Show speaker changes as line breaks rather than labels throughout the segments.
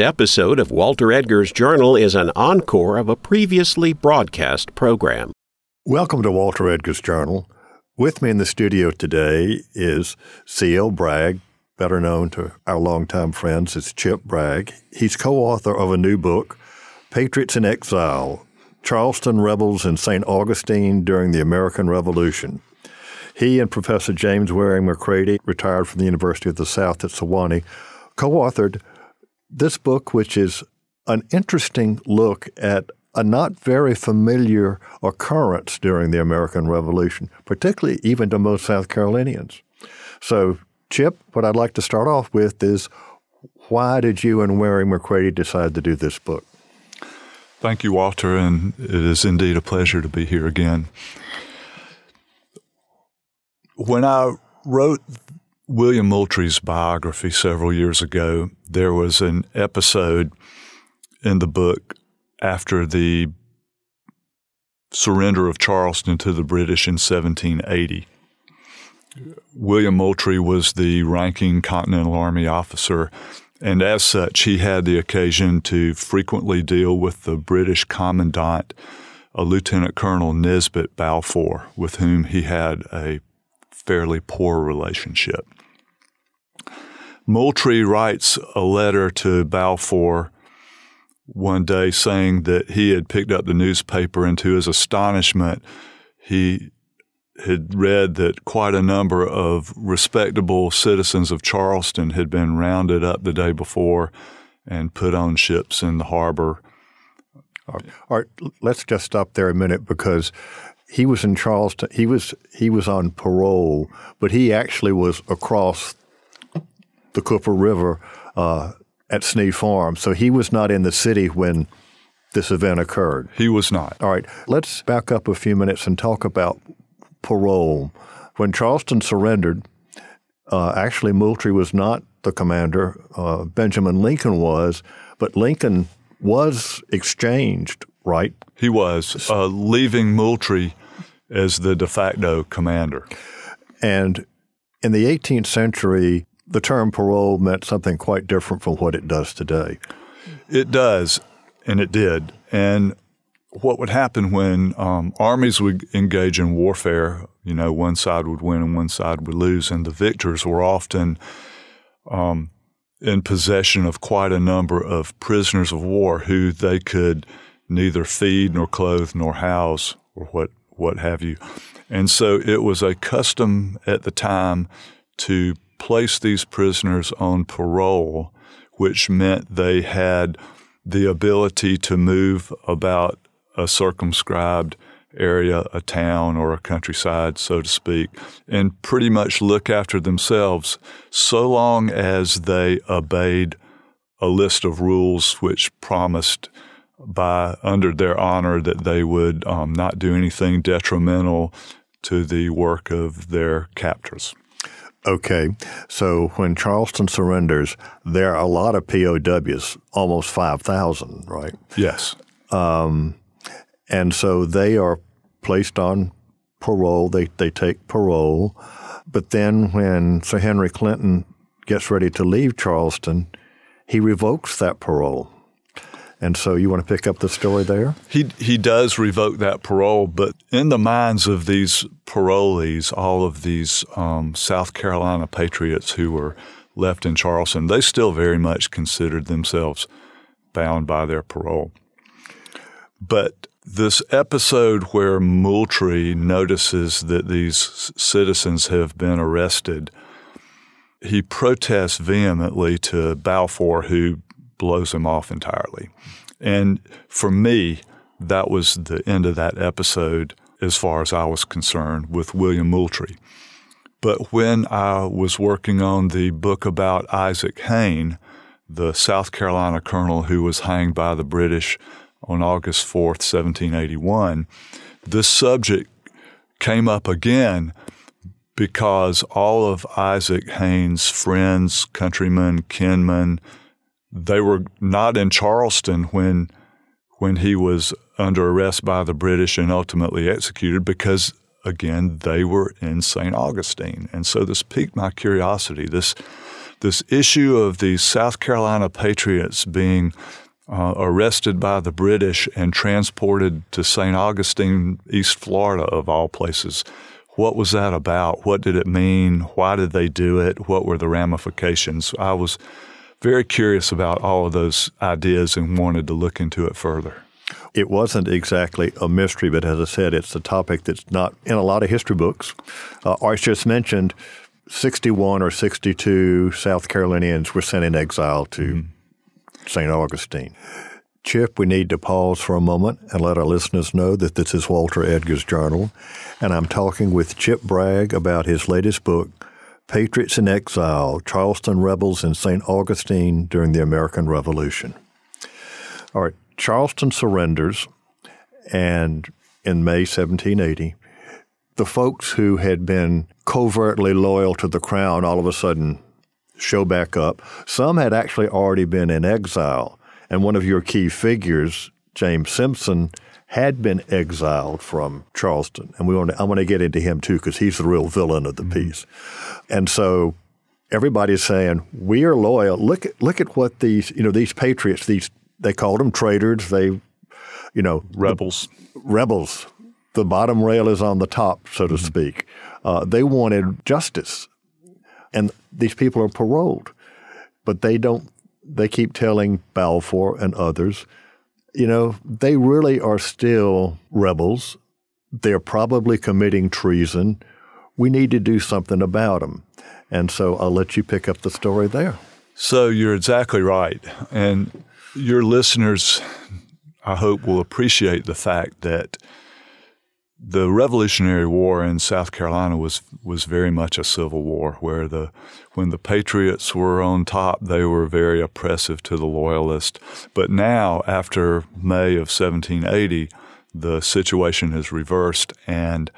This episode of Walter Edgar's Journal is an encore of a previously broadcast program.
Welcome to Walter Edgar's Journal. With me in the studio today is C.L. Bragg, better known to our longtime friends as Chip Bragg. He's co author of a new book, Patriots in Exile Charleston Rebels in St. Augustine During the American Revolution. He and Professor James Waring McCrady, retired from the University of the South at Sewanee, co authored this book, which is an interesting look at a not very familiar occurrence during the American Revolution, particularly even to most South Carolinians. So, Chip, what I'd like to start off with is why did you and Waring McCrady decide to do this book?
Thank you, Walter, and it is indeed a pleasure to be here again. When I wrote William Moultrie's biography several years ago, there was an episode in the book after the surrender of Charleston to the British in 1780. William Moultrie was the ranking Continental Army officer, and as such, he had the occasion to frequently deal with the British Commandant, a Lieutenant Colonel Nesbitt Balfour, with whom he had a fairly poor relationship. Moultrie writes a letter to Balfour one day saying that he had picked up the newspaper and to his astonishment, he had read that quite a number of respectable citizens of Charleston had been rounded up the day before and put on ships in the harbor.
All right, let's just stop there a minute because he was in Charleston. He was he was on parole, but he actually was across the Cooper River uh, at Snee Farm. So he was not in the city when this event occurred.
He was not.
All right, let's back up a few minutes and talk about parole. When Charleston surrendered, uh, actually Moultrie was not the commander. Uh, Benjamin Lincoln was, but Lincoln was exchanged, right?
He was, uh, leaving Moultrie as the de facto commander.
And in the 18th century, the term parole meant something quite different from what it does today.
It does, and it did. And what would happen when um, armies would engage in warfare, you know, one side would win and one side would lose, and the victors were often um, in possession of quite a number of prisoners of war who they could neither feed nor clothe nor house or what what have you. And so it was a custom at the time to place these prisoners on parole, which meant they had the ability to move about a circumscribed area, a town or a countryside, so to speak, and pretty much look after themselves so long as they obeyed a list of rules which promised by under their honor that they would um, not do anything detrimental to the work of their captors.
Okay, so when Charleston surrenders, there are a lot of POWs, almost 5,000, right?
Yes.
Um, and so they are placed on parole, they, they take parole. But then when Sir Henry Clinton gets ready to leave Charleston, he revokes that parole. And so you want to pick up the story there?
He he does revoke that parole, but in the minds of these parolees, all of these um, South Carolina patriots who were left in Charleston, they still very much considered themselves bound by their parole. But this episode where Moultrie notices that these citizens have been arrested, he protests vehemently to Balfour, who blows him off entirely. And for me, that was the end of that episode as far as I was concerned with William Moultrie. But when I was working on the book about Isaac Hayne, the South Carolina colonel who was hanged by the British on August 4th, 1781, this subject came up again because all of Isaac Hayne's friends, countrymen, kinmen, they were not in Charleston when when he was under arrest by the British and ultimately executed because again they were in St. Augustine. And so this piqued my curiosity. This this issue of the South Carolina Patriots being uh, arrested by the British and transported to St. Augustine, East Florida, of all places. What was that about? What did it mean? Why did they do it? What were the ramifications? I was very curious about all of those ideas and wanted to look into it further.
It wasn't exactly a mystery, but as I said, it's a topic that's not in a lot of history books. Uh, Arch just mentioned 61 or 62 South Carolinians were sent in exile to mm-hmm. St. Augustine. Chip, we need to pause for a moment and let our listeners know that this is Walter Edgar's Journal, and I'm talking with Chip Bragg about his latest book, Patriots in Exile Charleston Rebels in St. Augustine During the American Revolution. All right, Charleston surrenders, and in May 1780, the folks who had been covertly loyal to the crown all of a sudden show back up. Some had actually already been in exile. And one of your key figures, James Simpson, had been exiled from Charleston. And we want to, I want to get into him too because he's the real villain of the mm-hmm. piece. And so everybody's saying, we are loyal. Look at, look at what these, you know, these patriots, these, they called them traitors. They, you know,
rebels.
The, rebels. The bottom rail is on the top, so to mm-hmm. speak. Uh, they wanted justice and these people are paroled, but they don't. They keep telling Balfour and others, you know, they really are still rebels. They're probably committing treason. We need to do something about them. And so I'll let you pick up the story there.
So you're exactly right. And your listeners, I hope, will appreciate the fact that the Revolutionary War in South Carolina was was very much a civil war, where the when the Patriots were on top, they were very oppressive to the Loyalists. But now, after May of 1780, the situation has reversed, and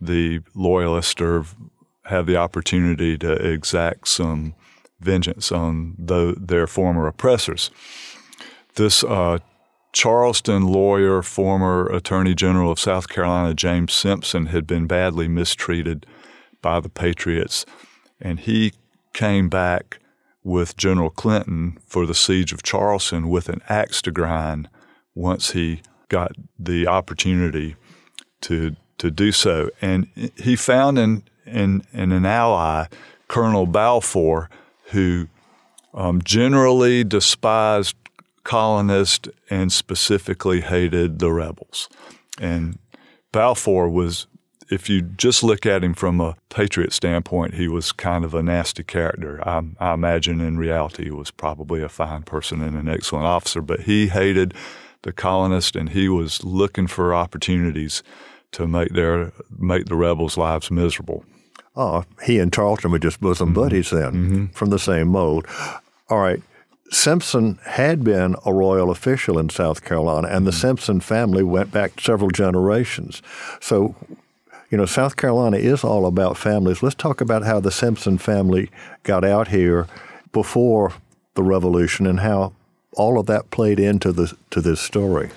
the Loyalists are, have the opportunity to exact some vengeance on the, their former oppressors. This uh, Charleston lawyer, former Attorney General of South Carolina, James Simpson, had been badly mistreated by the Patriots, and he came back with General Clinton for the siege of Charleston with an axe to grind once he got the opportunity to to do so. And he found in in, in an ally, Colonel Balfour, who um, generally despised colonists and specifically hated the rebels. And Balfour was, if you just look at him from a patriot standpoint, he was kind of a nasty character. I, I imagine in reality he was probably a fine person and an excellent officer, but he hated the colonists and he was looking for opportunities to make their make the rebels' lives miserable.
Oh, he and Tarleton were just bosom mm-hmm. buddies then, mm-hmm. from the same mold. All right, Simpson had been a royal official in South Carolina, and the mm-hmm. Simpson family went back several generations. So, you know, South Carolina is all about families. Let's talk about how the Simpson family got out here before the Revolution and how all of that played into the to this story.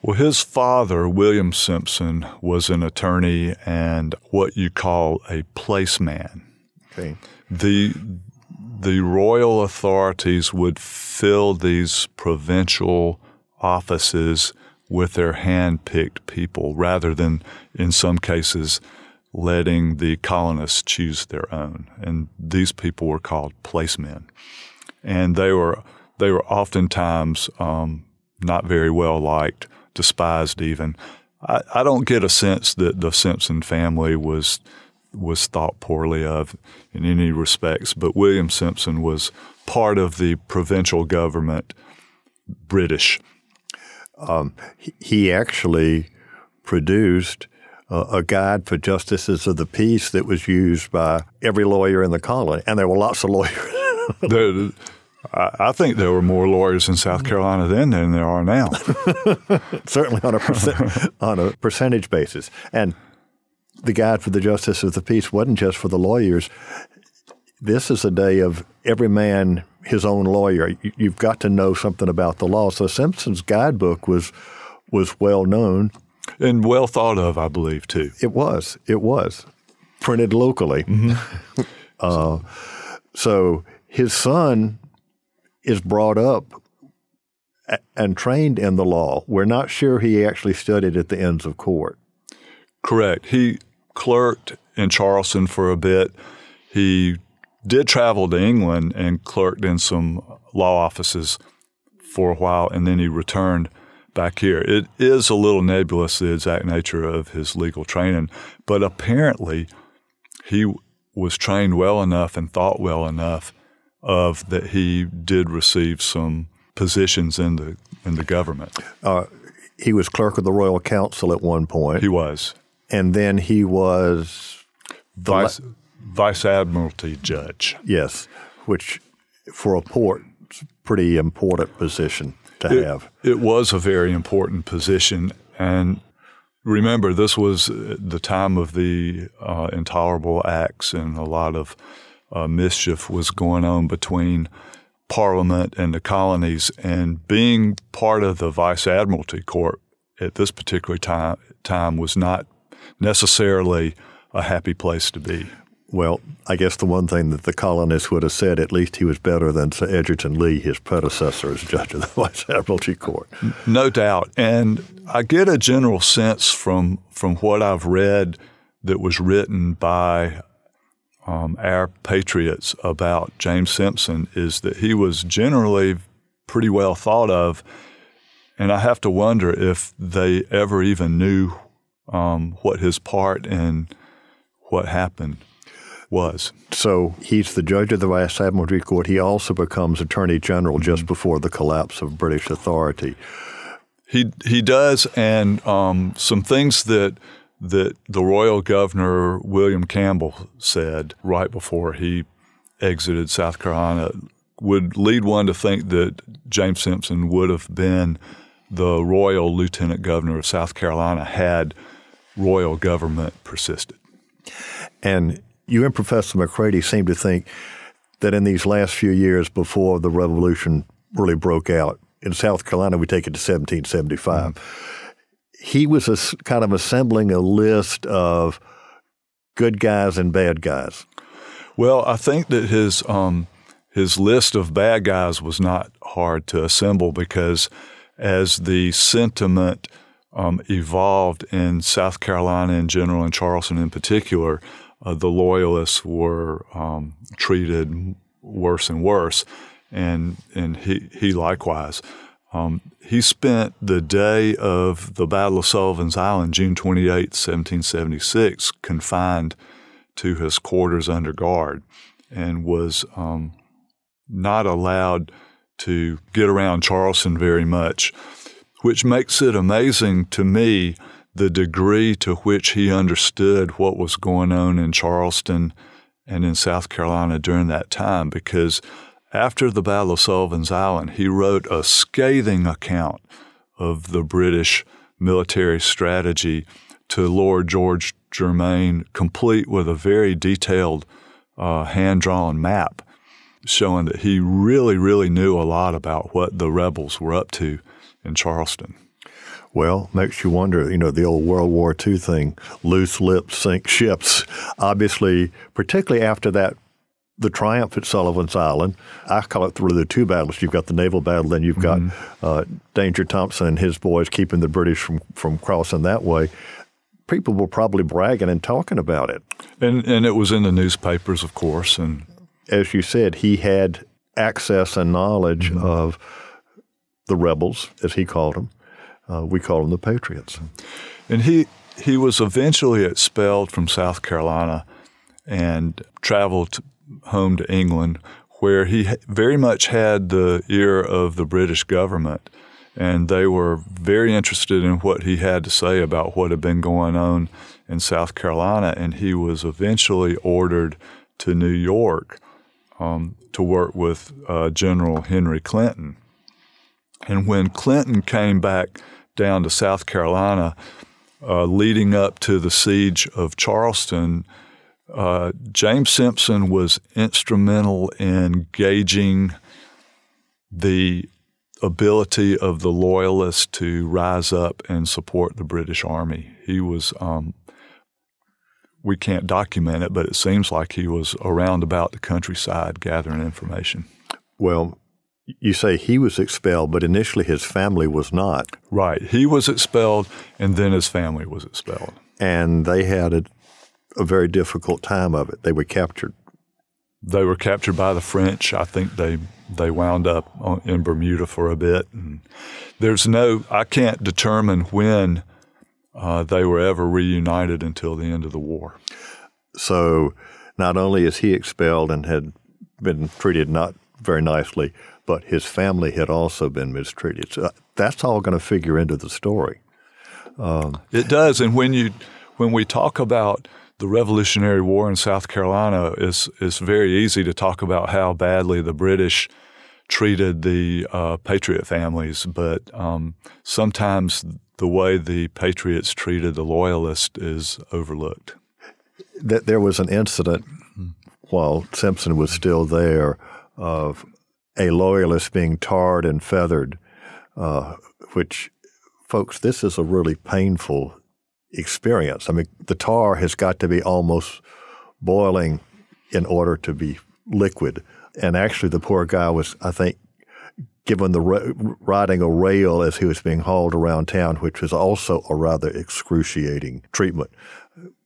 Well, his father, William Simpson, was an attorney and what you call a placeman.
Okay.
The the royal authorities would fill these provincial offices with their hand-picked people rather than, in some cases, letting the colonists choose their own. And these people were called placemen, and they were they were oftentimes um, not very well liked, despised even. I, I don't get a sense that the Simpson family was was thought poorly of in any respects, but William Simpson was part of the provincial government, British.
Um, he actually produced uh, a guide for justices of the peace that was used by every lawyer in the colony, and there were lots of lawyers.
there, I think there were more lawyers in South Carolina then than there are now.
Certainly on a percent, on a percentage basis, and the guide for the justice of the peace wasn't just for the lawyers. This is a day of every man his own lawyer. You've got to know something about the law. So Simpson's guidebook was was well known
and well thought of, I believe, too.
It was. It was printed locally. Mm-hmm. uh, so his son is brought up and trained in the law. We're not sure he actually studied at the Inns of Court.
Correct. He clerked in Charleston for a bit. He did travel to England and clerked in some law offices for a while, and then he returned back here. It is a little nebulous the exact nature of his legal training, but apparently he was trained well enough and thought well enough of that he did receive some positions in the in the government. Uh,
he was clerk of the Royal Council at one point.
He was,
and then he was
vice la- vice admiralty judge.
Yes, which for a port, pretty important position to
it,
have.
It was a very important position, and remember, this was the time of the uh, intolerable acts, and a lot of uh, mischief was going on between Parliament and the colonies. And being part of the Vice Admiralty Court at this particular time, time was not necessarily a happy place to be.
Well, I guess the one thing that the colonists would have said, at least he was better than Sir Egerton Leigh, his predecessor as judge of the Vice Admiralty Court.
No doubt. And I get a general sense from, from what I've read that was written by um, our patriots about James Simpson is that he was generally pretty well thought of. And I have to wonder if they ever even knew um, what his part in what happened was.
So he's the judge of the Vice Admiralty Court. He also becomes Attorney General mm-hmm. just before the collapse of British authority.
He he does, and um, some things that that the Royal Governor William Campbell said right before he exited South Carolina would lead one to think that James Simpson would have been the Royal Lieutenant Governor of South Carolina had royal government persisted.
And you and Professor McCrady seem to think that in these last few years before the revolution really broke out, in South Carolina, we take it to 1775. Mm-hmm. He was a, kind of assembling a list of good guys and bad guys.
Well, I think that his um, his list of bad guys was not hard to assemble because as the sentiment um, evolved in South Carolina in general and Charleston in particular, uh, the loyalists were um, treated worse and worse, and and he he likewise. Um, he spent the day of the Battle of Sullivan's Island, June 28, 1776, confined to his quarters under guard and was um, not allowed to get around Charleston very much, which makes it amazing to me the degree to which he understood what was going on in Charleston and in South Carolina during that time. Because after the Battle of Sullivan's Island, he wrote a scathing account of the British military strategy to Lord George Germain, complete with a very detailed uh, hand drawn map showing that he really, really knew a lot about what the rebels were up to in Charleston.
Well, makes you wonder, you know, the old World War II thing, loose lips sink ships. Obviously, particularly after that, the triumph at Sullivan's Island, I call it really the two battles. You've got the naval battle, then you've got mm-hmm. uh, Danger Thomson and his boys keeping the British from, from crossing that way. People were probably bragging and talking about it.
And, and it was in the newspapers, of course. And
as you said, he had access and knowledge mm-hmm. of the rebels, as he called them, uh, we call them the Patriots.
And he he was eventually expelled from South Carolina and traveled home to England, where he very much had the ear of the British government, and they were very interested in what he had to say about what had been going on in South Carolina. And he was eventually ordered to New York um, to work with uh, General Henry Clinton. And when Clinton came back down to South Carolina, uh, leading up to the siege of Charleston, uh, James Simpson was instrumental in gauging the ability of the loyalists to rise up and support the British Army. He was um, we can't document it, but it seems like he was around about the countryside gathering information.
Well, you say he was expelled, but initially his family was not.
Right. He was expelled, and then his family was expelled.
And they had a, a very difficult time of it. They were captured.
They were captured by the French. I think they they wound up in Bermuda for a bit. And there's no, I can't determine when uh, they were ever reunited until the end of the war.
So not only is he expelled and had been treated not very nicely, but his family had also been mistreated. So that's all going to figure into the story.
Um, it does, and when you when we talk about the Revolutionary War in South Carolina, it's it's very easy to talk about how badly the British treated the uh, patriot families, but um, sometimes the way the patriots treated the loyalists is overlooked.
That there was an incident while Simpson was still there of a loyalist being tarred and feathered, uh, which, folks, this is a really painful experience. I mean, the tar has got to be almost boiling in order to be liquid. And actually, the poor guy was, I think, given the riding a rail as he was being hauled around town, which was also a rather excruciating treatment.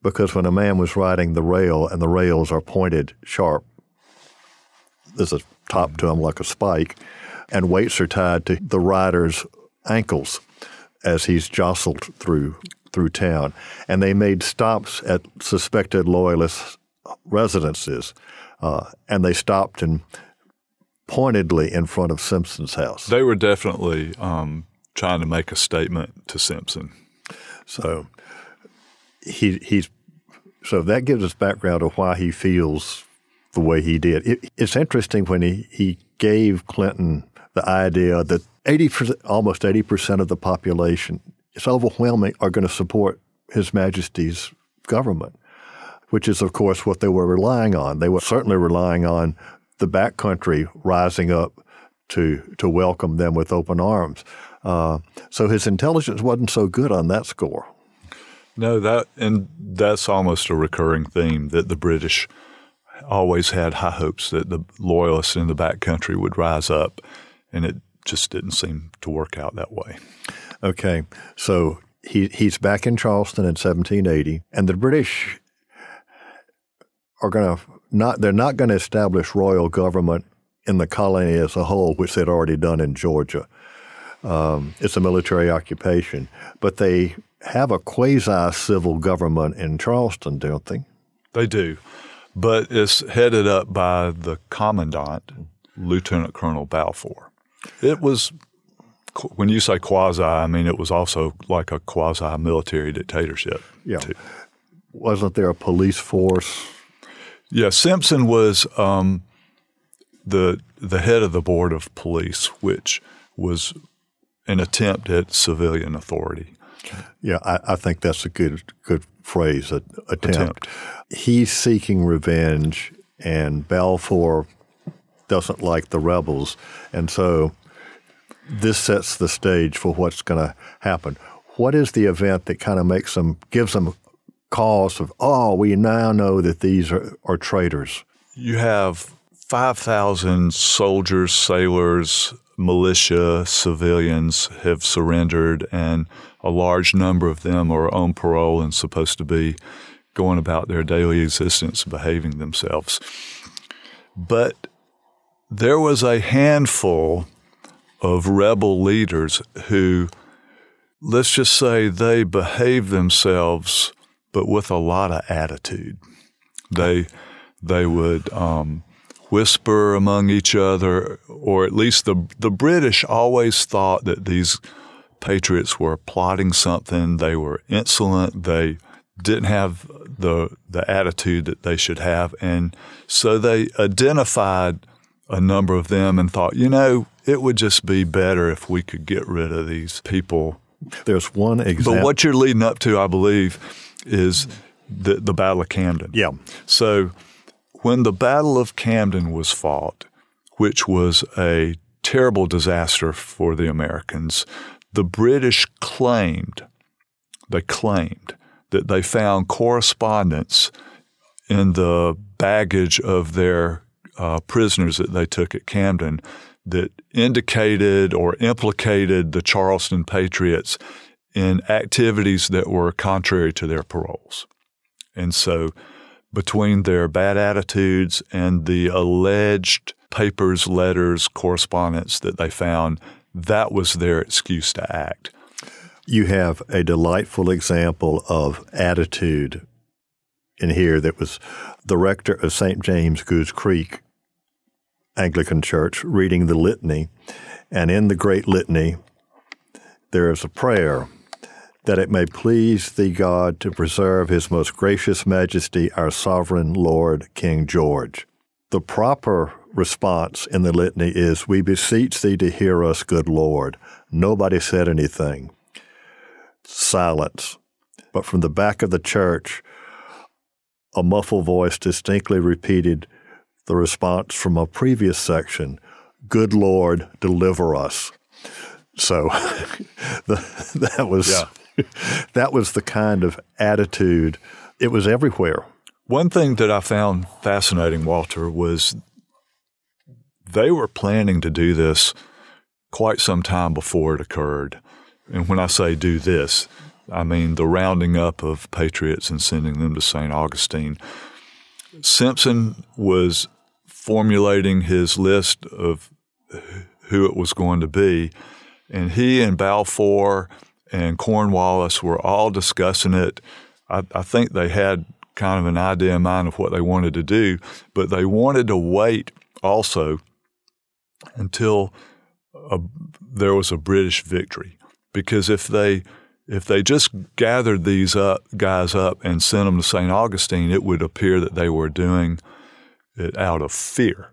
Because when a man was riding the rail and the rails are pointed sharp, there's a top to them like a spike, and weights are tied to the rider's ankles as he's jostled through through town. And they made stops at suspected loyalist residences, uh, and they stopped and pointedly in front of Simpson's house.
They were definitely um, trying to make a statement to Simpson.
So he he's so that gives us background of why he feels the way he did. It, it's interesting when he, he gave Clinton the idea that 80 almost 80 percent of the population, it's overwhelming, are going to support His Majesty's government, which is of course what they were relying on. They were certainly relying on the backcountry rising up to to welcome them with open arms. Uh, so his intelligence wasn't so good on that score.
No, that and that's almost a recurring theme that the British always had high hopes that the loyalists in the backcountry would rise up, and it just didn't seem to work out that way.
Okay, so he he's back in Charleston in 1780, and the British are going to not they're not going to establish royal government in the colony as a whole, which they'd already done in Georgia. Um, it's a military occupation, but they have a quasi civil government in Charleston, don't they?
They do, but it's headed up by the commandant, Lieutenant Colonel Balfour. It was when you say quasi, I mean it was also like a quasi military dictatorship.
Yeah. Too. Wasn't there a police force?
Yeah, Simpson was um, the the head of the board of police, which was an attempt at civilian authority.
Yeah, I, I think that's a good good phrase. A, attempt.
attempt.
He's seeking revenge, and Balfour doesn't like the rebels, and so this sets the stage for what's going to happen. What is the event that kind of makes them gives them cause of oh, we now know that these are, are traitors?
You have five thousand soldiers, sailors, militia, civilians have surrendered, and a large number of them are on parole and supposed to be going about their daily existence, behaving themselves. But there was a handful of rebel leaders who, let's just say, they behaved themselves, but with a lot of attitude. They they would um, whisper among each other, or at least the the British always thought that these patriots were plotting something. They were insolent. They didn't have the the attitude that they should have, and so they identified a number of them and thought, you know, it would just be better if we could get rid of these people.
There's one example.
But what you're leading up to, I believe, is the the Battle of Camden.
Yeah.
So when the Battle of Camden was fought, which was a terrible disaster for the Americans, the British claimed, they claimed that they found correspondence in the baggage of their uh, prisoners that they took at Camden that indicated or implicated the Charleston Patriots in activities that were contrary to their paroles. And so, between their bad attitudes and the alleged papers, letters, correspondence that they found, that was their excuse to act.
You have a delightful example of attitude in here that was the rector of St. James Goose Creek Anglican Church reading the litany. And in the great litany, there is a prayer that it may please thee, God, to preserve his most gracious majesty, our sovereign Lord, King George. The proper response in the litany is, We beseech thee to hear us, good Lord. Nobody said anything. Silence. But from the back of the church, a muffled voice distinctly repeated the response from a previous section Good Lord, deliver us. So the, that was yeah. that was the kind of attitude. It was everywhere.
One thing that I found fascinating, Walter, was they were planning to do this quite some time before it occurred. And when I say do this, I mean the rounding up of patriots and sending them to St. Augustine. Simpson was formulating his list of who it was going to be, and he and Balfour and Cornwallis were all discussing it. I, I think they had kind of an idea in mind of what they wanted to do, but they wanted to wait also until a, there was a British victory. Because if they if they just gathered these up, guys up and sent them to St. Augustine, it would appear that they were doing it out of fear.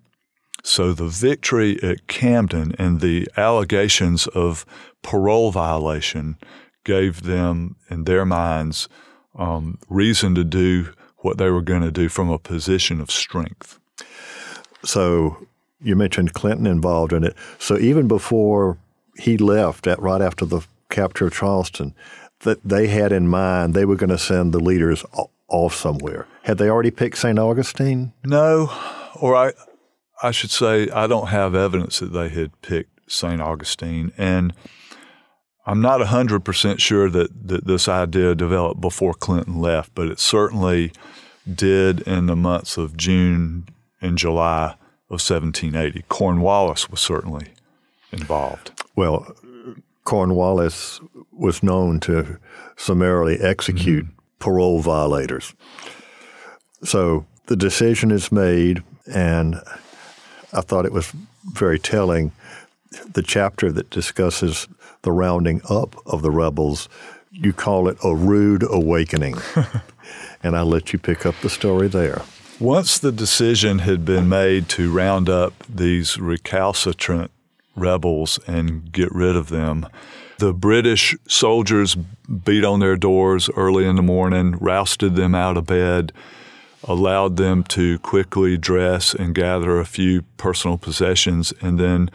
So the victory at Camden and the allegations of parole violation gave them, in their minds, um, reason to do what they were going to do from a position of strength.
So you mentioned Clinton involved in it. So even before he left, at right after the capture of Charleston, that they had in mind they were going to send the leaders off somewhere. Had they already picked St. Augustine?
No, or I, I should say I don't have evidence that they had picked St. Augustine, and I'm not hundred percent sure that, that this idea developed before Clinton left, but it certainly did in the months of June and July of 1780. Cornwallis was certainly involved.
Well, Cornwallis was known to summarily execute mm-hmm. parole violators. So the decision is made, and I thought it was very telling. The chapter that discusses the rounding up of the rebels, you call it a rude awakening. and I'll let you pick up the story there.
Once the decision had been made to round up these recalcitrant rebels and get rid of them, the British soldiers beat on their doors early in the morning, rousted them out of bed, allowed them to quickly dress and gather a few personal possessions, and then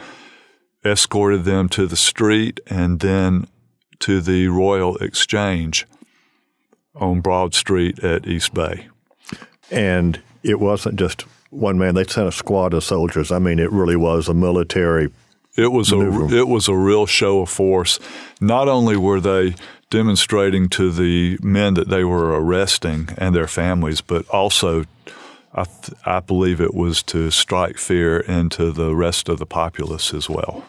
escorted them to the street and then to the Royal Exchange on Broad Street at East Bay.
And it wasn't just one man; they sent a squad of soldiers. I mean, it really was a military.
It was
maneuver.
a it was a real show of force. Not only were they demonstrating to the men that they were arresting and their families, but also, I, th- I believe it was to strike fear into the rest of the populace as well.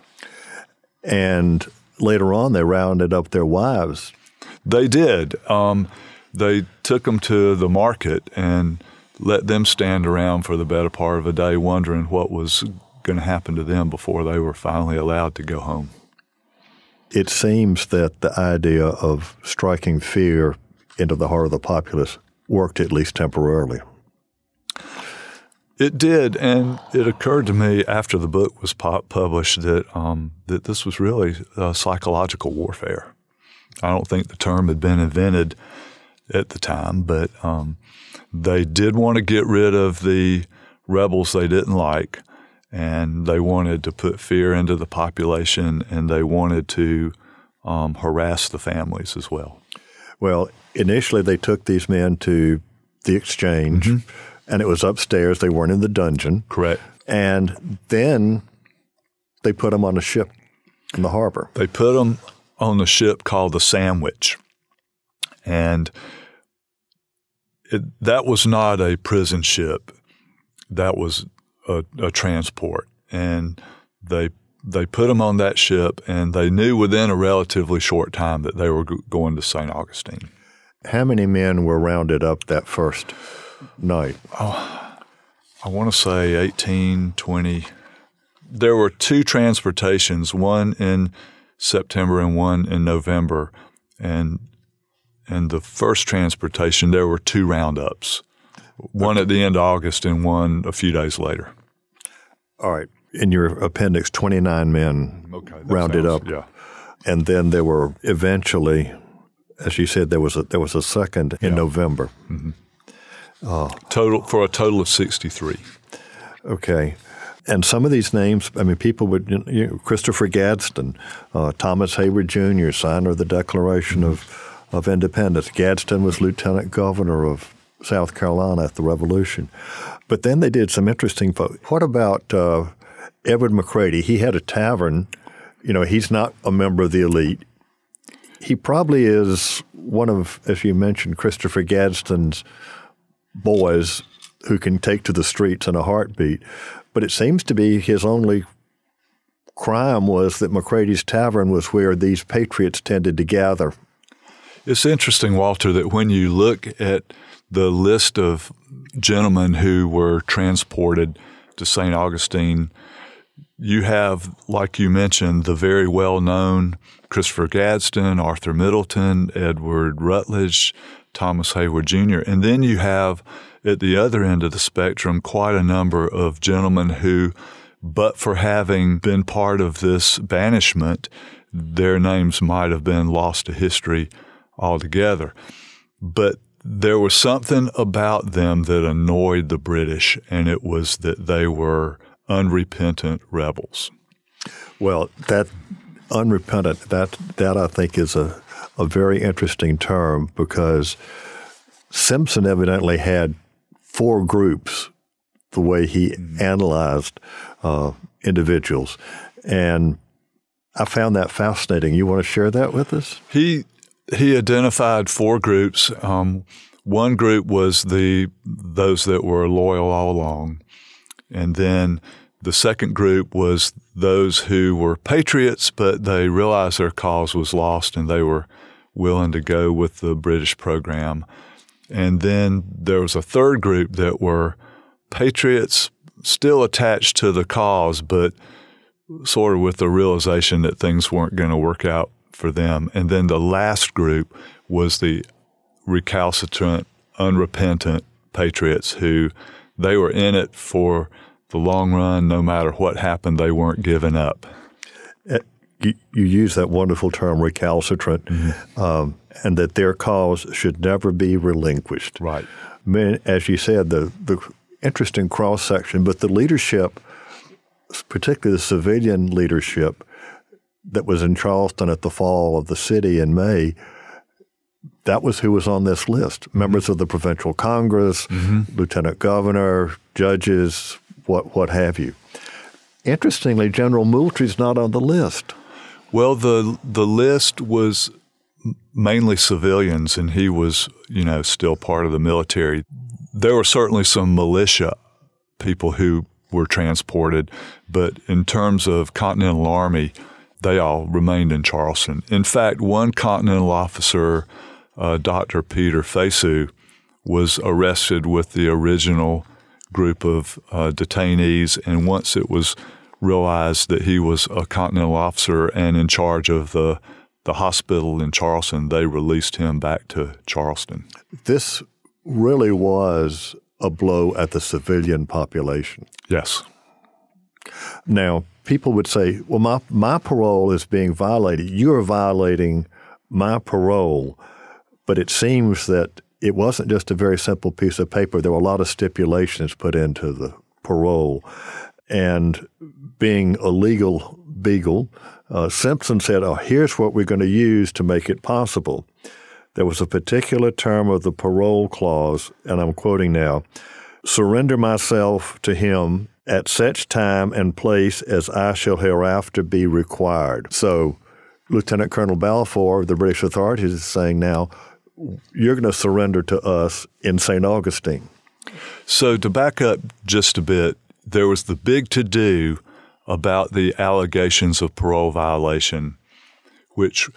And later on, they rounded up their wives.
They did. Um, they took them to the market and let them stand around for the better part of a day wondering what was going to happen to them before they were finally allowed to go home.
It seems that the idea of striking fear into the heart of the populace worked at least temporarily.
It did, and it occurred to me after the book was published that um, that this was really psychological warfare. I don't think the term had been invented at the time, but um, they did want to get rid of the rebels they didn't like, and they wanted to put fear into the population, and they wanted to um, harass the families as well.
Well, initially they took these men to the exchange, mm-hmm. and it was upstairs. They weren't in the dungeon.
Correct.
And then they put them on a ship in the harbor.
They put them on a ship called the Sandwich, and it, that was not a prison ship. That was a, a transport, and they they put them on that ship, and they knew within a relatively short time that they were going to St. Augustine.
How many men were rounded up that first night?
Oh, I want to say 18, 20. There were two transportations, one in September and one in November. And and the first transportation, there were two roundups, one at the end of August and one a few days later.
All right. In your appendix, 29 men okay, rounded sounds, up.
Yeah.
And then there were eventually, as you said, there was a, there was a second in yeah. November. Mm-hmm.
Uh, total for a total of 63.
Okay. And some of these names, I mean, people would, you know, Christopher Gadsden, uh, Thomas Heyward Jr., signer of the Declaration mm-hmm. of, of Independence. Gadsden was lieutenant governor of South Carolina at the Revolution. But then they did some interesting. folks. What about uh, Edward McCrady? He had a tavern. You know, he's not a member of the elite. He probably is one of, as you mentioned, Christopher Gadsden's boys who can take to the streets in a heartbeat. But it seems to be his only crime was that McCrady's Tavern was where these patriots tended to gather.
It's interesting, Walter, that when you look at the list of gentlemen who were transported to St. Augustine, you have, like you mentioned, the very well known Christopher Gadsden, Arthur Middleton, Edward Rutledge, Thomas Heyward Jr., and then you have at the other end of the spectrum quite a number of gentlemen who, but for having been part of this banishment, their names might have been lost to history altogether. But there was something about them that annoyed the British, and it was that they were unrepentant rebels.
Well, that unrepentant that that I think is a a very interesting term because Simpson evidently had four groups the way he mm-hmm. analyzed uh, individuals. And I found that fascinating. You want to share that with us?
He he identified four groups. Um, one group was the those that were loyal all along, and then the second group was those who were patriots, but they realized their cause was lost and they were willing to go with the British program. And then there was a third group that were patriots still attached to the cause, but sort of with the realization that things weren't going to work out for them. And then the last group was the recalcitrant, unrepentant patriots who they were in it for the long run. No matter what happened, they weren't giving up.
Uh, you, you use that wonderful term, recalcitrant. Mm-hmm. Um, and that their cause should never be relinquished.
Right.
As you said, the, the interesting cross section, but the leadership, particularly the civilian leadership that was in Charleston at the fall of the city in May, that was who was on this list mm-hmm. members of the provincial congress, mm-hmm. lieutenant governor, judges, what, what have you. Interestingly, General Moultrie's not on the list.
Well, the the list was mainly civilians, and he was, you know, still part of the military. There were certainly some militia people who were transported, but in terms of Continental Army, they all remained in Charleston. In fact, one Continental officer, uh, Dr. Peter Fayssoux, was arrested with the original group of uh, detainees, and once it was realized that he was a Continental officer and in charge of the the hospital in Charleston, they released him back to Charleston.
This really was a blow at the civilian population.
Yes.
Now, people would say, well, my, my parole is being violated. You're violating my parole. But it seems that it wasn't just a very simple piece of paper. There were a lot of stipulations put into the parole. And being a legal beagle, uh, Simpson said, "Oh, here's what we're going to use to make it possible." there was a particular term of the parole clause, and I'm quoting now surrender myself to him at such time and place as I shall hereafter be required. So, Lieutenant Colonel Balfour, of the British authorities, is saying now, you're going to surrender to us in St. Augustine.
So, to back up just a bit, there was the big to do about the allegations of parole violation, which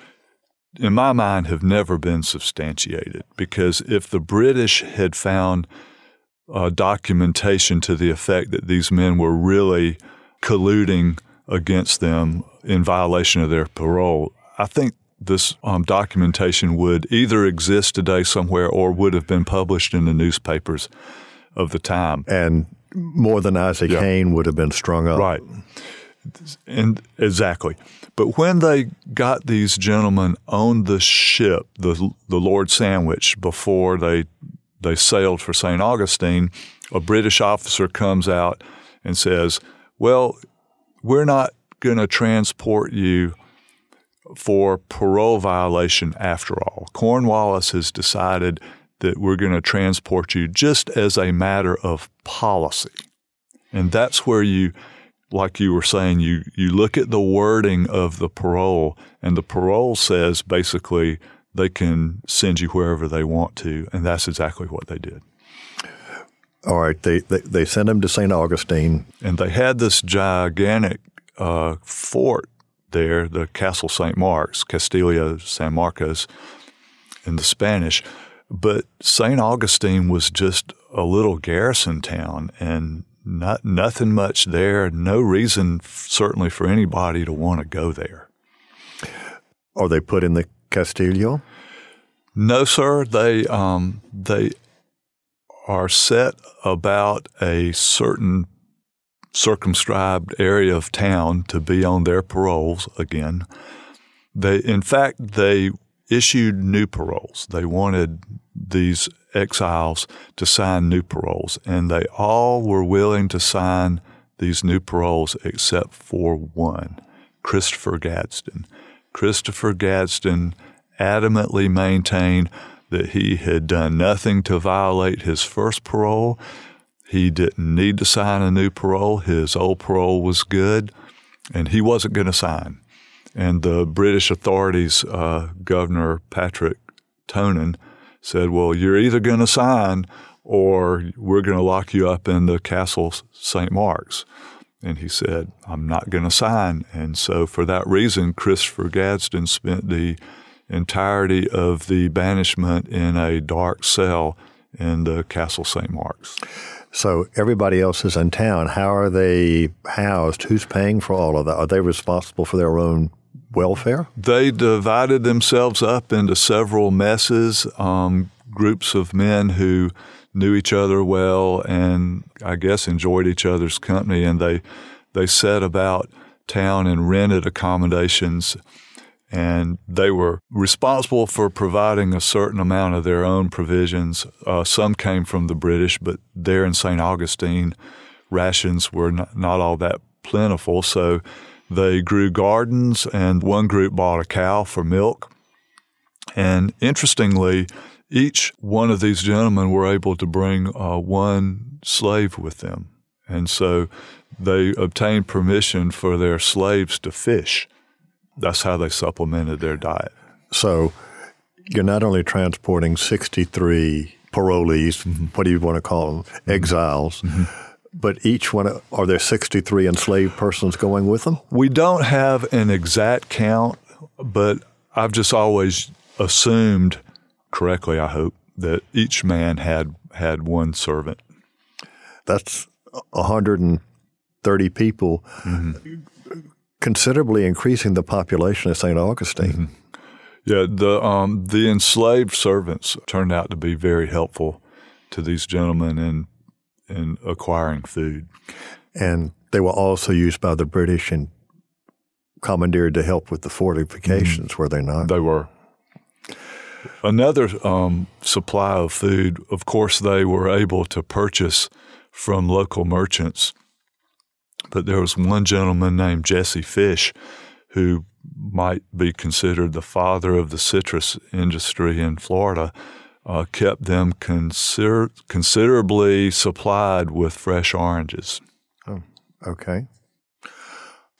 in my mind have never been substantiated. Because if the British had found uh, documentation to the effect that these men were really colluding against them in violation of their parole, I think this um, documentation would either exist today somewhere or would have been published in the newspapers of the time.
And more than Isaac yeah. Hayne would have been strung up.
Right. And exactly. But when they got these gentlemen on the ship, the the Lord Sandwich, before they they sailed for St. Augustine, a British officer comes out and says, "Well, we're not going to transport you for parole violation after all. Cornwallis has decided that we're going to transport you just as a matter of policy. And that's where you, like you were saying, you, you look at the wording of the parole, and the parole says basically they can send you wherever they want to. And that's exactly what they did.
All right. They, they, they sent him to St. Augustine.
And they had this gigantic uh, fort there, the Castle St. Mark's, Castillo San Marcos in the Spanish. But St. Augustine was just a little garrison town and not nothing much there. No reason, certainly, for anybody to want to go there.
Are they put in the Castillo?
No, sir. They um, they are set about a certain circumscribed area of town to be on their paroles again. They, in fact, they issued new paroles. They wanted these exiles to sign new paroles, and they all were willing to sign these new paroles except for one, Christopher Gadsden. Christopher Gadsden adamantly maintained that he had done nothing to violate his first parole. He didn't need to sign a new parole. His old parole was good, and he wasn't going to sign. And the British authorities, uh, Governor Patrick Tonyn, said, Well, you're either going to sign or we're going to lock you up in the Castle St. Mark's. And he said, I'm not going to sign. And so, for that reason, Christopher Gadsden spent the entirety of the banishment in a dark cell in the Castle St. Mark's.
So everybody else is in town. How are they housed? Who's paying for all of that? Are they responsible for their own welfare?
They divided themselves up into several messes, um, groups of men who knew each other well and I guess enjoyed each other's company, and they they set about town and rented accommodations. And they were responsible for providing a certain amount of their own provisions. Uh, some came from the British, but there in St. Augustine, rations were not, not all that plentiful. So they grew gardens, and one group bought a cow for milk. And interestingly, each one of these gentlemen were able to bring uh, one slave with them. And so they obtained permission for their slaves to fish. That's how they supplemented their diet.
So you're not only transporting 63 parolees, mm-hmm. what do you want to call them, exiles, mm-hmm but each one, are there 63 enslaved persons going with them?
We don't have an exact count, but I've just always assumed, correctly, I hope, that each man had had one servant.
That's 130 people, mm-hmm. considerably increasing the population of St. Augustine. Mm-hmm.
Yeah, the um, the enslaved servants turned out to be very helpful to these gentlemen in in acquiring food.
And they were also used by the British and commandeered to help with the fortifications, mm-hmm. were they not?
They were. Another um, supply of food, of course, they were able to purchase from local merchants. But there was one gentleman named Jesse Fish who might be considered the father of the citrus industry in Florida, uh, kept them consider- considerably supplied with fresh oranges.
Oh, okay.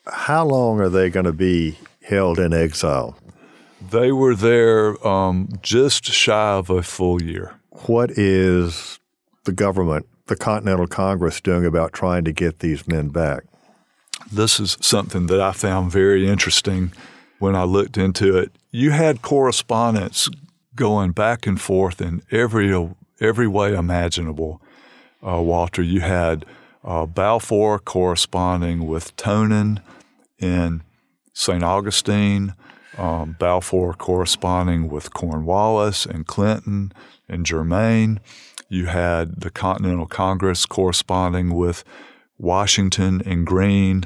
How long are they going to be held in exile?
They were there um, just shy of a full year.
What is the government, the Continental Congress, doing about trying to get these men back?
This is something that I found very interesting when I looked into it. You had correspondence going back and forth in every every way imaginable. Uh, Walter, you had uh, Balfour corresponding with Tonyn in St. Augustine, um, Balfour corresponding with Cornwallis and Clinton and Germain. You had the Continental Congress corresponding with Washington and Greene,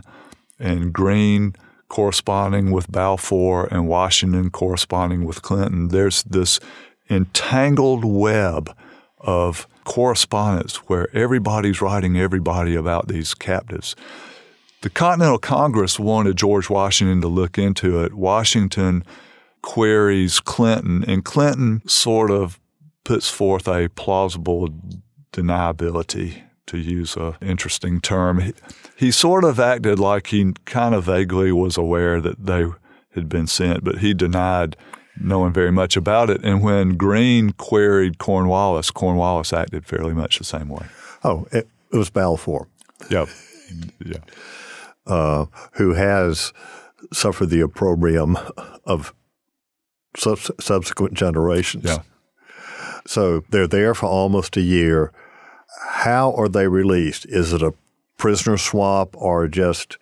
and Greene corresponding with Balfour and Washington corresponding with Clinton. There's this entangled web of correspondence where everybody's writing everybody about these captives. The Continental Congress wanted George Washington to look into it. Washington queries Clinton, and Clinton sort of puts forth a plausible deniability, to use an interesting term. He, he sort of acted like he kind of vaguely was aware that they had been sent, but he denied knowing very much about it. And when Greene queried Cornwallis, Cornwallis acted fairly much the same way.
Oh, it, it was Balfour.
Yep. Yeah.
Uh, who has suffered the opprobrium of sub- subsequent generations.
Yeah.
So they're there for almost a year. How are they released? Is it a prisoner swap or just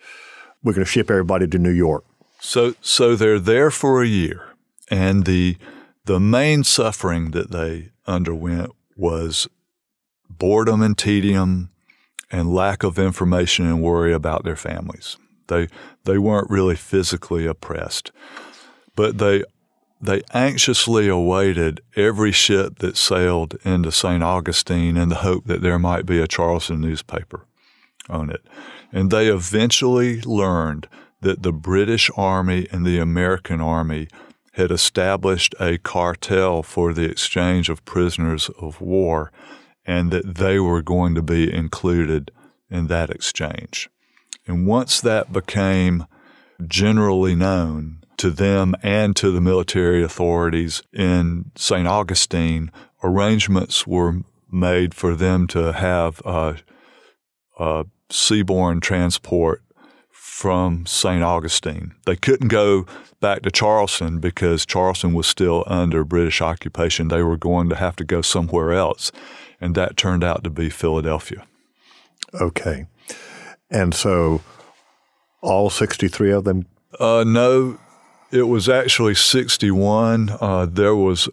we're going to ship everybody to New York?
So, so they're there for a year, and the the main suffering that they underwent was boredom and tedium, and lack of information and worry about their families. They they weren't really physically oppressed, but they they anxiously awaited every ship that sailed into St. Augustine in the hope that there might be a Charleston newspaper on it. And they eventually learned that the British Army and the American Army had established a cartel for the exchange of prisoners of war and that they were going to be included in that exchange. And once that became generally known to them and to the military authorities in St. Augustine, arrangements were made for them to have a, seaborne transport from St. Augustine. They couldn't go back to Charleston because Charleston was still under British occupation. They were going to have to go somewhere else and that turned out to be Philadelphia.
Okay. And so all 63 of them?
Uh, no, it was actually 61. Uh, there was,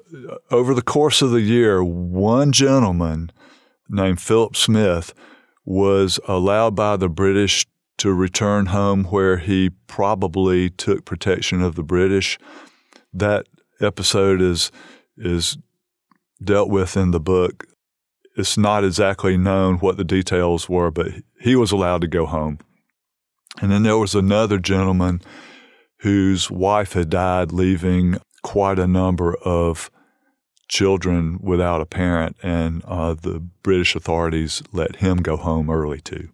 over the course of the year, one gentleman named Philip Smith was allowed by the British to return home where he probably took protection of the British. That episode is is dealt with in the book it's not exactly known what the details were, but he was allowed to go home. And then there was another gentleman whose wife had died, leaving quite a number of children without a parent, and uh, the British authorities let him go home early too.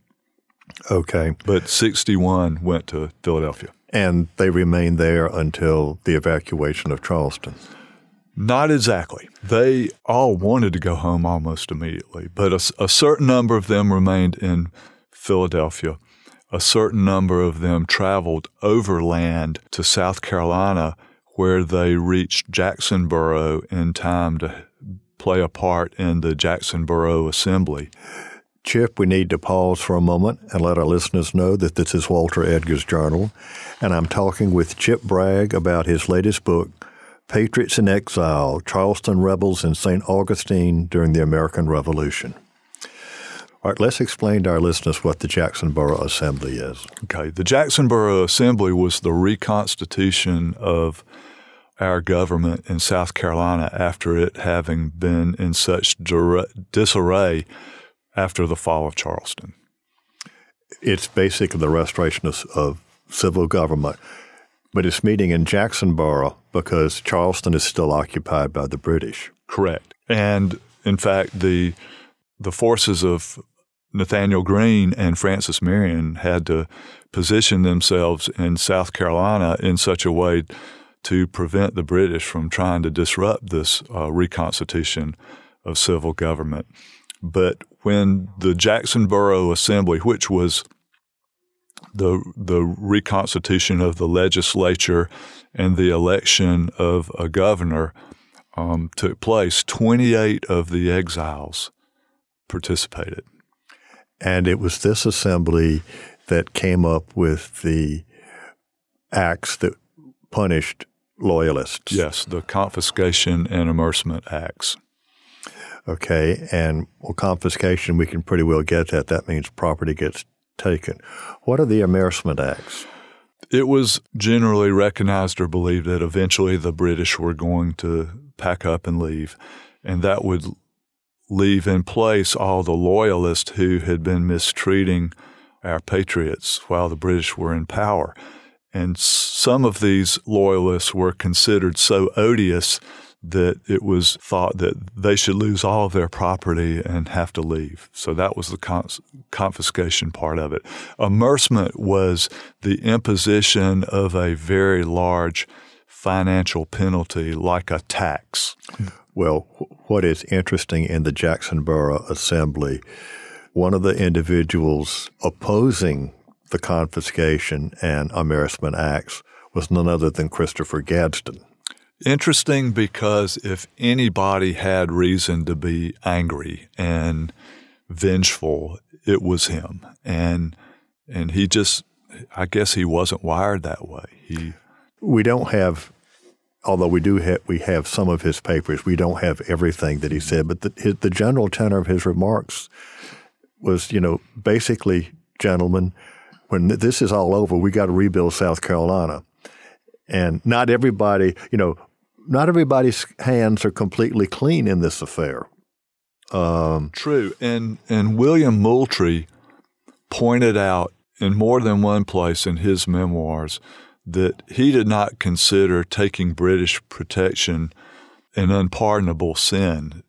Okay.
But 61 went to Philadelphia.
And they remained there until the evacuation of Charleston.
Not exactly. They all wanted to go home almost immediately, but a, a, certain number of them remained in Philadelphia. A certain number of them traveled overland to South Carolina, where they reached Jacksonboro in time to play a part in the Jacksonboro Assembly.
Chip, we need to pause for a moment and let our listeners know that this is Walter Edgar's Journal, and I'm talking with Chip Bragg about his latest book, Patriots in Exile, Charleston Rebels in St. Augustine during the American Revolution. All right, let's explain to our listeners what the Jacksonboro Assembly is.
Okay, the Jacksonboro Assembly was the reconstitution of our government in South Carolina after it having been in such disarray after the fall of Charleston.
It's basically the restoration of, of civil government But it's meeting in Jacksonboro because Charleston is still occupied by the British.
Correct. And in fact, the the forces of Nathanael Greene and Francis Marion had to position themselves in South Carolina in such a way to prevent the British from trying to disrupt this uh, reconstitution of civil government. But when the Jacksonboro Assembly, which was the the reconstitution of the legislature and the election of a governor um, took place, 28 of the exiles participated.
And it was this assembly that came up with the acts that punished loyalists.
Yes, the Confiscation and Amercement Acts.
Okay, and well, confiscation, we can pretty well get that. That means property gets taken. What are the Amercement Acts?
It was generally recognized or believed that eventually the British were going to pack up and leave, and that would leave in place all the loyalists who had been mistreating our patriots while the British were in power. And some of these loyalists were considered so odious that it was thought that they should lose all of their property and have to leave. So that was the con- confiscation part of it. Amercement was the imposition of a very large financial penalty like a tax.
Well, what is interesting in the Jacksonboro Assembly, one of the individuals opposing the confiscation and amercement acts was none other than Christopher Gadsden.
Interesting because if anybody had reason to be angry and vengeful, it was him. And and he just I guess he wasn't wired that way. He
we don't have although we do have we have some of his papers, we don't have everything that he said. But the, his, the general tenor of his remarks was, you know, basically, gentlemen, when this is all over, we got to rebuild South Carolina, and not everybody, you know, not everybody's hands are completely clean in this affair.
Um, True, and and William Moultrie pointed out in more than one place in his memoirs that he did not consider taking British protection an unpardonable sin.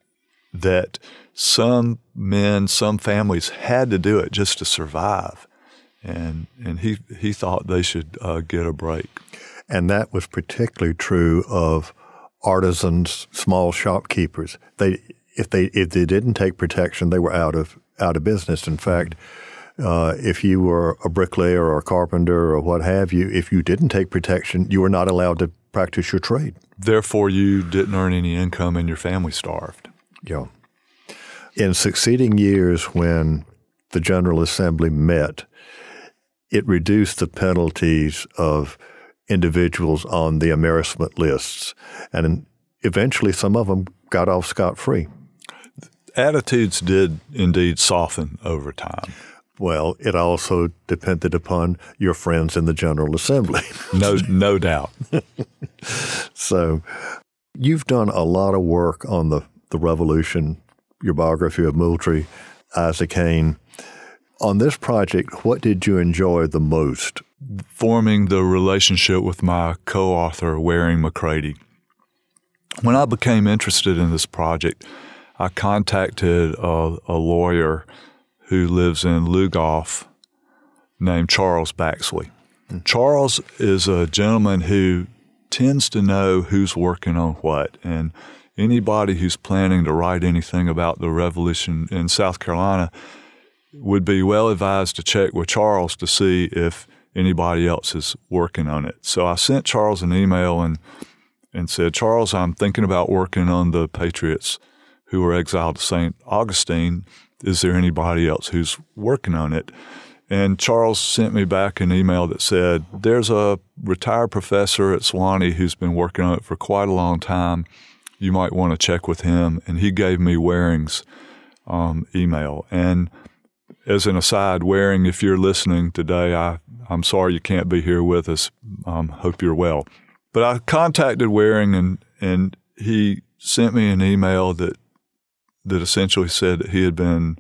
That some men, some families had to do it just to survive, and and he he thought they should uh, get a break.
And that was particularly true of artisans, small shopkeepers. They if they if they didn't take protection, they were out of out of business. In fact, uh, if you were a bricklayer or a carpenter or what have you, if you didn't take protection, you were not allowed to practice your trade.
Therefore, you didn't earn any income, and your family starved.
Yeah. In succeeding years, when the General Assembly met, it reduced the penalties of individuals on the amercement lists. And eventually, some of them got off scot free.
Attitudes did indeed soften over time.
Well, it also depended upon your friends in the General Assembly.
no, no doubt.
so, you've done a lot of work on the, the revolution, your biography of Moultrie, Isaac Hayne. On this project, what did you enjoy the most?
Forming the relationship with my co author, Waring McCrady. When I became interested in this project, I contacted a, a lawyer who lives in Lugoff named Charles Baxley. Mm. Charles is a gentleman who tends to know who's working on what. And anybody who's planning to write anything about the revolution in South Carolina would be well advised to check with Charles to see if anybody else is working on it. So I sent Charles an email and and said, Charles, I'm thinking about working on the Patriots who were exiled to St. Augustine. Is there anybody else who's working on it? And Charles sent me back an email that said, There's a retired professor at Sewanee who's been working on it for quite a long time. You might want to check with him. And he gave me Waring's um, email. And as an aside, Waring, if you're listening today, I, I'm sorry you can't be here with us. Um, hope you're well. But I contacted Waring and, and he sent me an email that that essentially said that he had been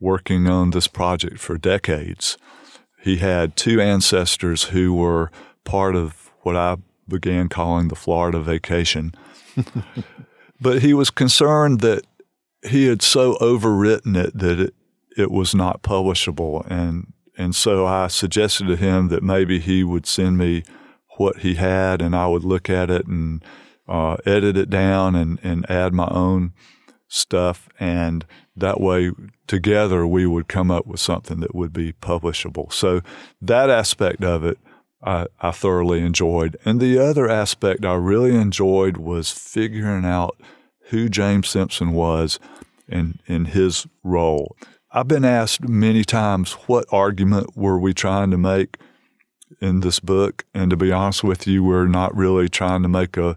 working on this project for decades. He had two ancestors who were part of what I began calling the Florida vacation. but he was concerned that he had so overwritten it that it, it was not publishable. And, and so I suggested to him that maybe he would send me what he had and I would look at it and uh, edit it down and, and add my own stuff. And that way, together, we would come up with something that would be publishable. So that aspect of it, I, I thoroughly enjoyed. And the other aspect I really enjoyed was figuring out who James Simpson was in, in his role. I've been asked many times, what argument were we trying to make in this book? And to be honest with you, we're not really trying to make a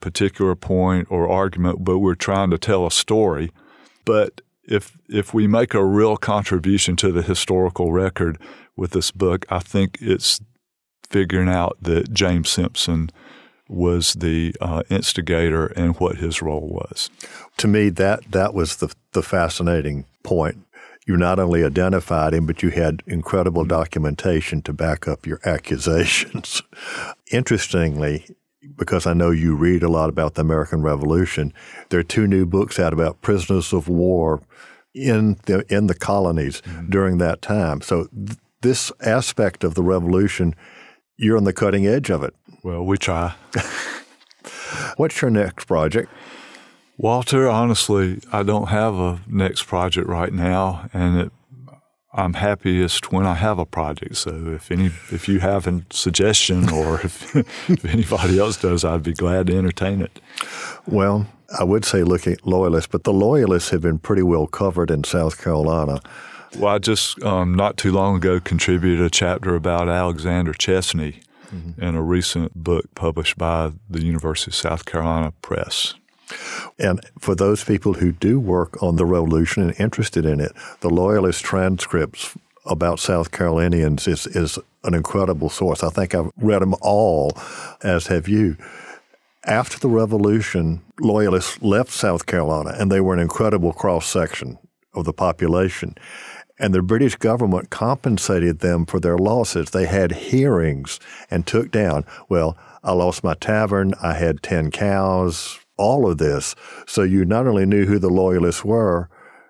particular point or argument, but we're trying to tell a story. But if if we make a real contribution to the historical record with this book, I think it's figuring out that James Simpson was the uh, instigator and what his role was.
To me, that that was the the fascinating point. You not only identified him, but you had incredible documentation to back up your accusations. Interestingly, because I know you read a lot about the American Revolution, there are two new books out about prisoners of war in the in the colonies mm-hmm. during that time. So th- this aspect of the revolution, you're on the cutting edge of it.
Well, we try.
What's your next project?
Walter, honestly, I don't have a next project right now, and it I'm happiest when I have a project. So if any, if you have a suggestion or if, if anybody else does, I'd be glad to entertain it.
Well, I would say looking at loyalists, but the loyalists have been pretty well covered in South Carolina.
Well, I just um, not too long ago contributed a chapter about Alexander Chesney mm-hmm. in a recent book published by the University of South Carolina Press.
And for those people who do work on the revolution and interested in it, the Loyalist transcripts about South Carolinians is, is an incredible source. I think I've read them all, as have you. After the revolution, Loyalists left South Carolina, and they were an incredible cross section of the population. And the British government compensated them for their losses. They had hearings and took down, well, I lost my tavern, I had 10 cows, all of this. So you not only knew who the loyalists were,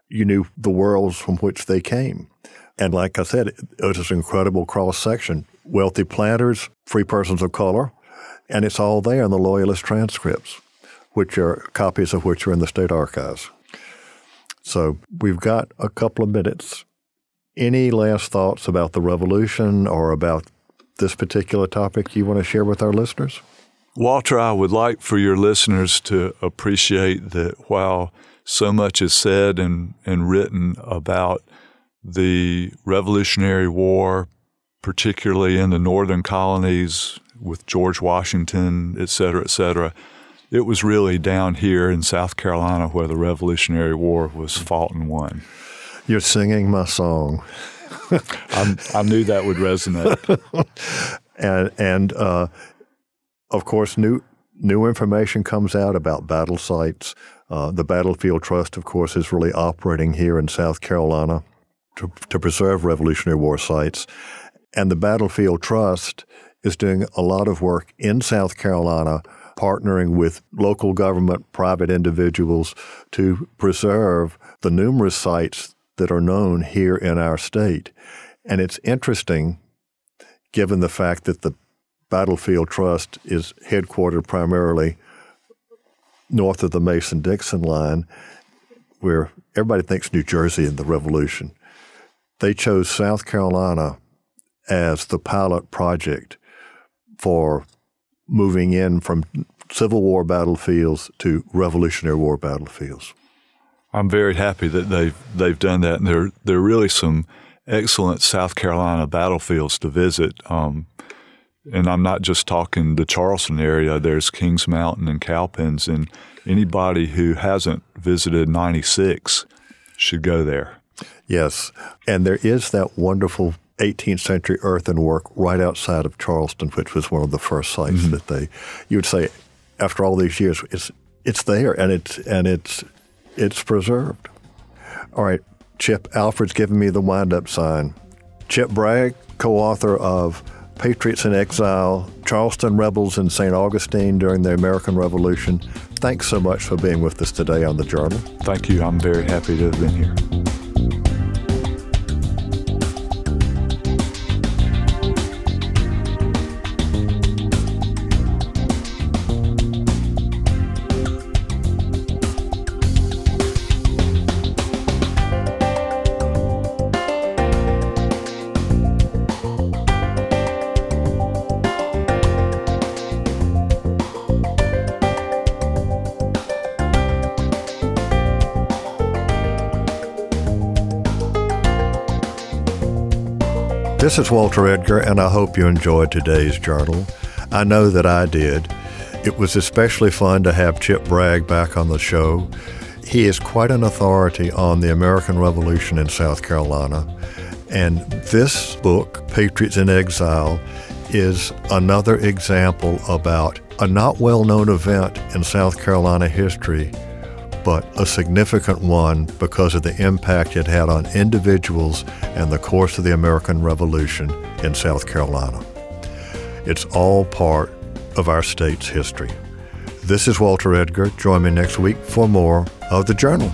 you knew the worlds from which they came. And like I said, it was an incredible cross section. Wealthy planters, free persons of color, and it's all there in the loyalist transcripts, which are copies of which are in the state archives. So we've got a couple of minutes. Any last thoughts about the revolution or about this particular topic you want to share with our listeners?
Walter, I would like for your listeners to appreciate that while so much is said and, and written about the Revolutionary War, particularly in the northern colonies with George Washington, et cetera, et cetera, it was really down here in South Carolina where the Revolutionary War was fought and won.
You're singing my song.
i knew that would resonate.
and and uh, of course, new new information comes out about battle sites. Uh, the Battlefield Trust, of course, is really operating here in South Carolina to, to preserve Revolutionary War sites. And the Battlefield Trust is doing a lot of work in South Carolina, partnering with local government, private individuals to preserve the numerous sites that are known here in our state. And it's interesting, given the fact that the Battlefield Trust is headquartered primarily north of the Mason Dixon line, where everybody thinks New Jersey in the Revolution. They chose South Carolina as the pilot project for moving in from Civil War battlefields to Revolutionary War battlefields.
I'm very happy that they've they've done that, and there there are really some excellent South Carolina battlefields to visit. Um, and I'm not just talking the Charleston area. There's Kings Mountain and Cowpens, and anybody who hasn't visited 96 should go there.
Yes, and there is that wonderful 18th century earthenwork right outside of Charleston, which was one of the first sites mm-hmm. that they. You would say, after all these years, it's it's there and it's and it's it's preserved. All right, Chip Alfred's giving me the wind up sign. Chip Bragg, co-author of Patriots in Exile, Charleston Rebels in St. Augustine during the American Revolution. Thanks so much for being with us today on the Journal.
Thank you. I'm very happy to have been here.
This is Walter Edgar, and I hope you enjoyed today's journal. I know that I did. It was especially fun to have Chip Bragg back on the show. He is quite an authority on the American Revolution in South Carolina. And this book, Patriots in Exile, is another example about a not well known event in South Carolina history but a significant one because of the impact it had on individuals and the course of the American Revolution in South Carolina. It's all part of our state's history. This is Walter Edgar. Join me next week for more of the Journal.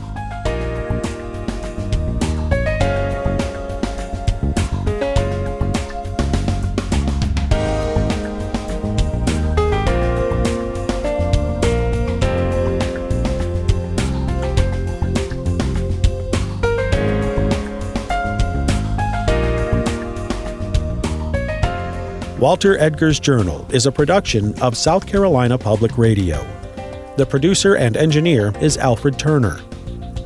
Walter Edgar's Journal is a production of South Carolina Public Radio. The producer and engineer is Alfred Turner.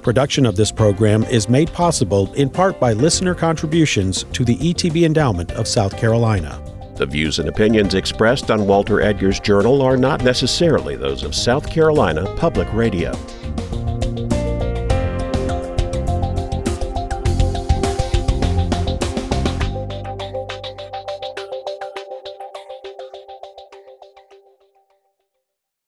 Production of this program is made possible in part by listener contributions to the ETV Endowment of South Carolina. The views and opinions expressed on Walter Edgar's Journal are not necessarily those of South Carolina Public Radio.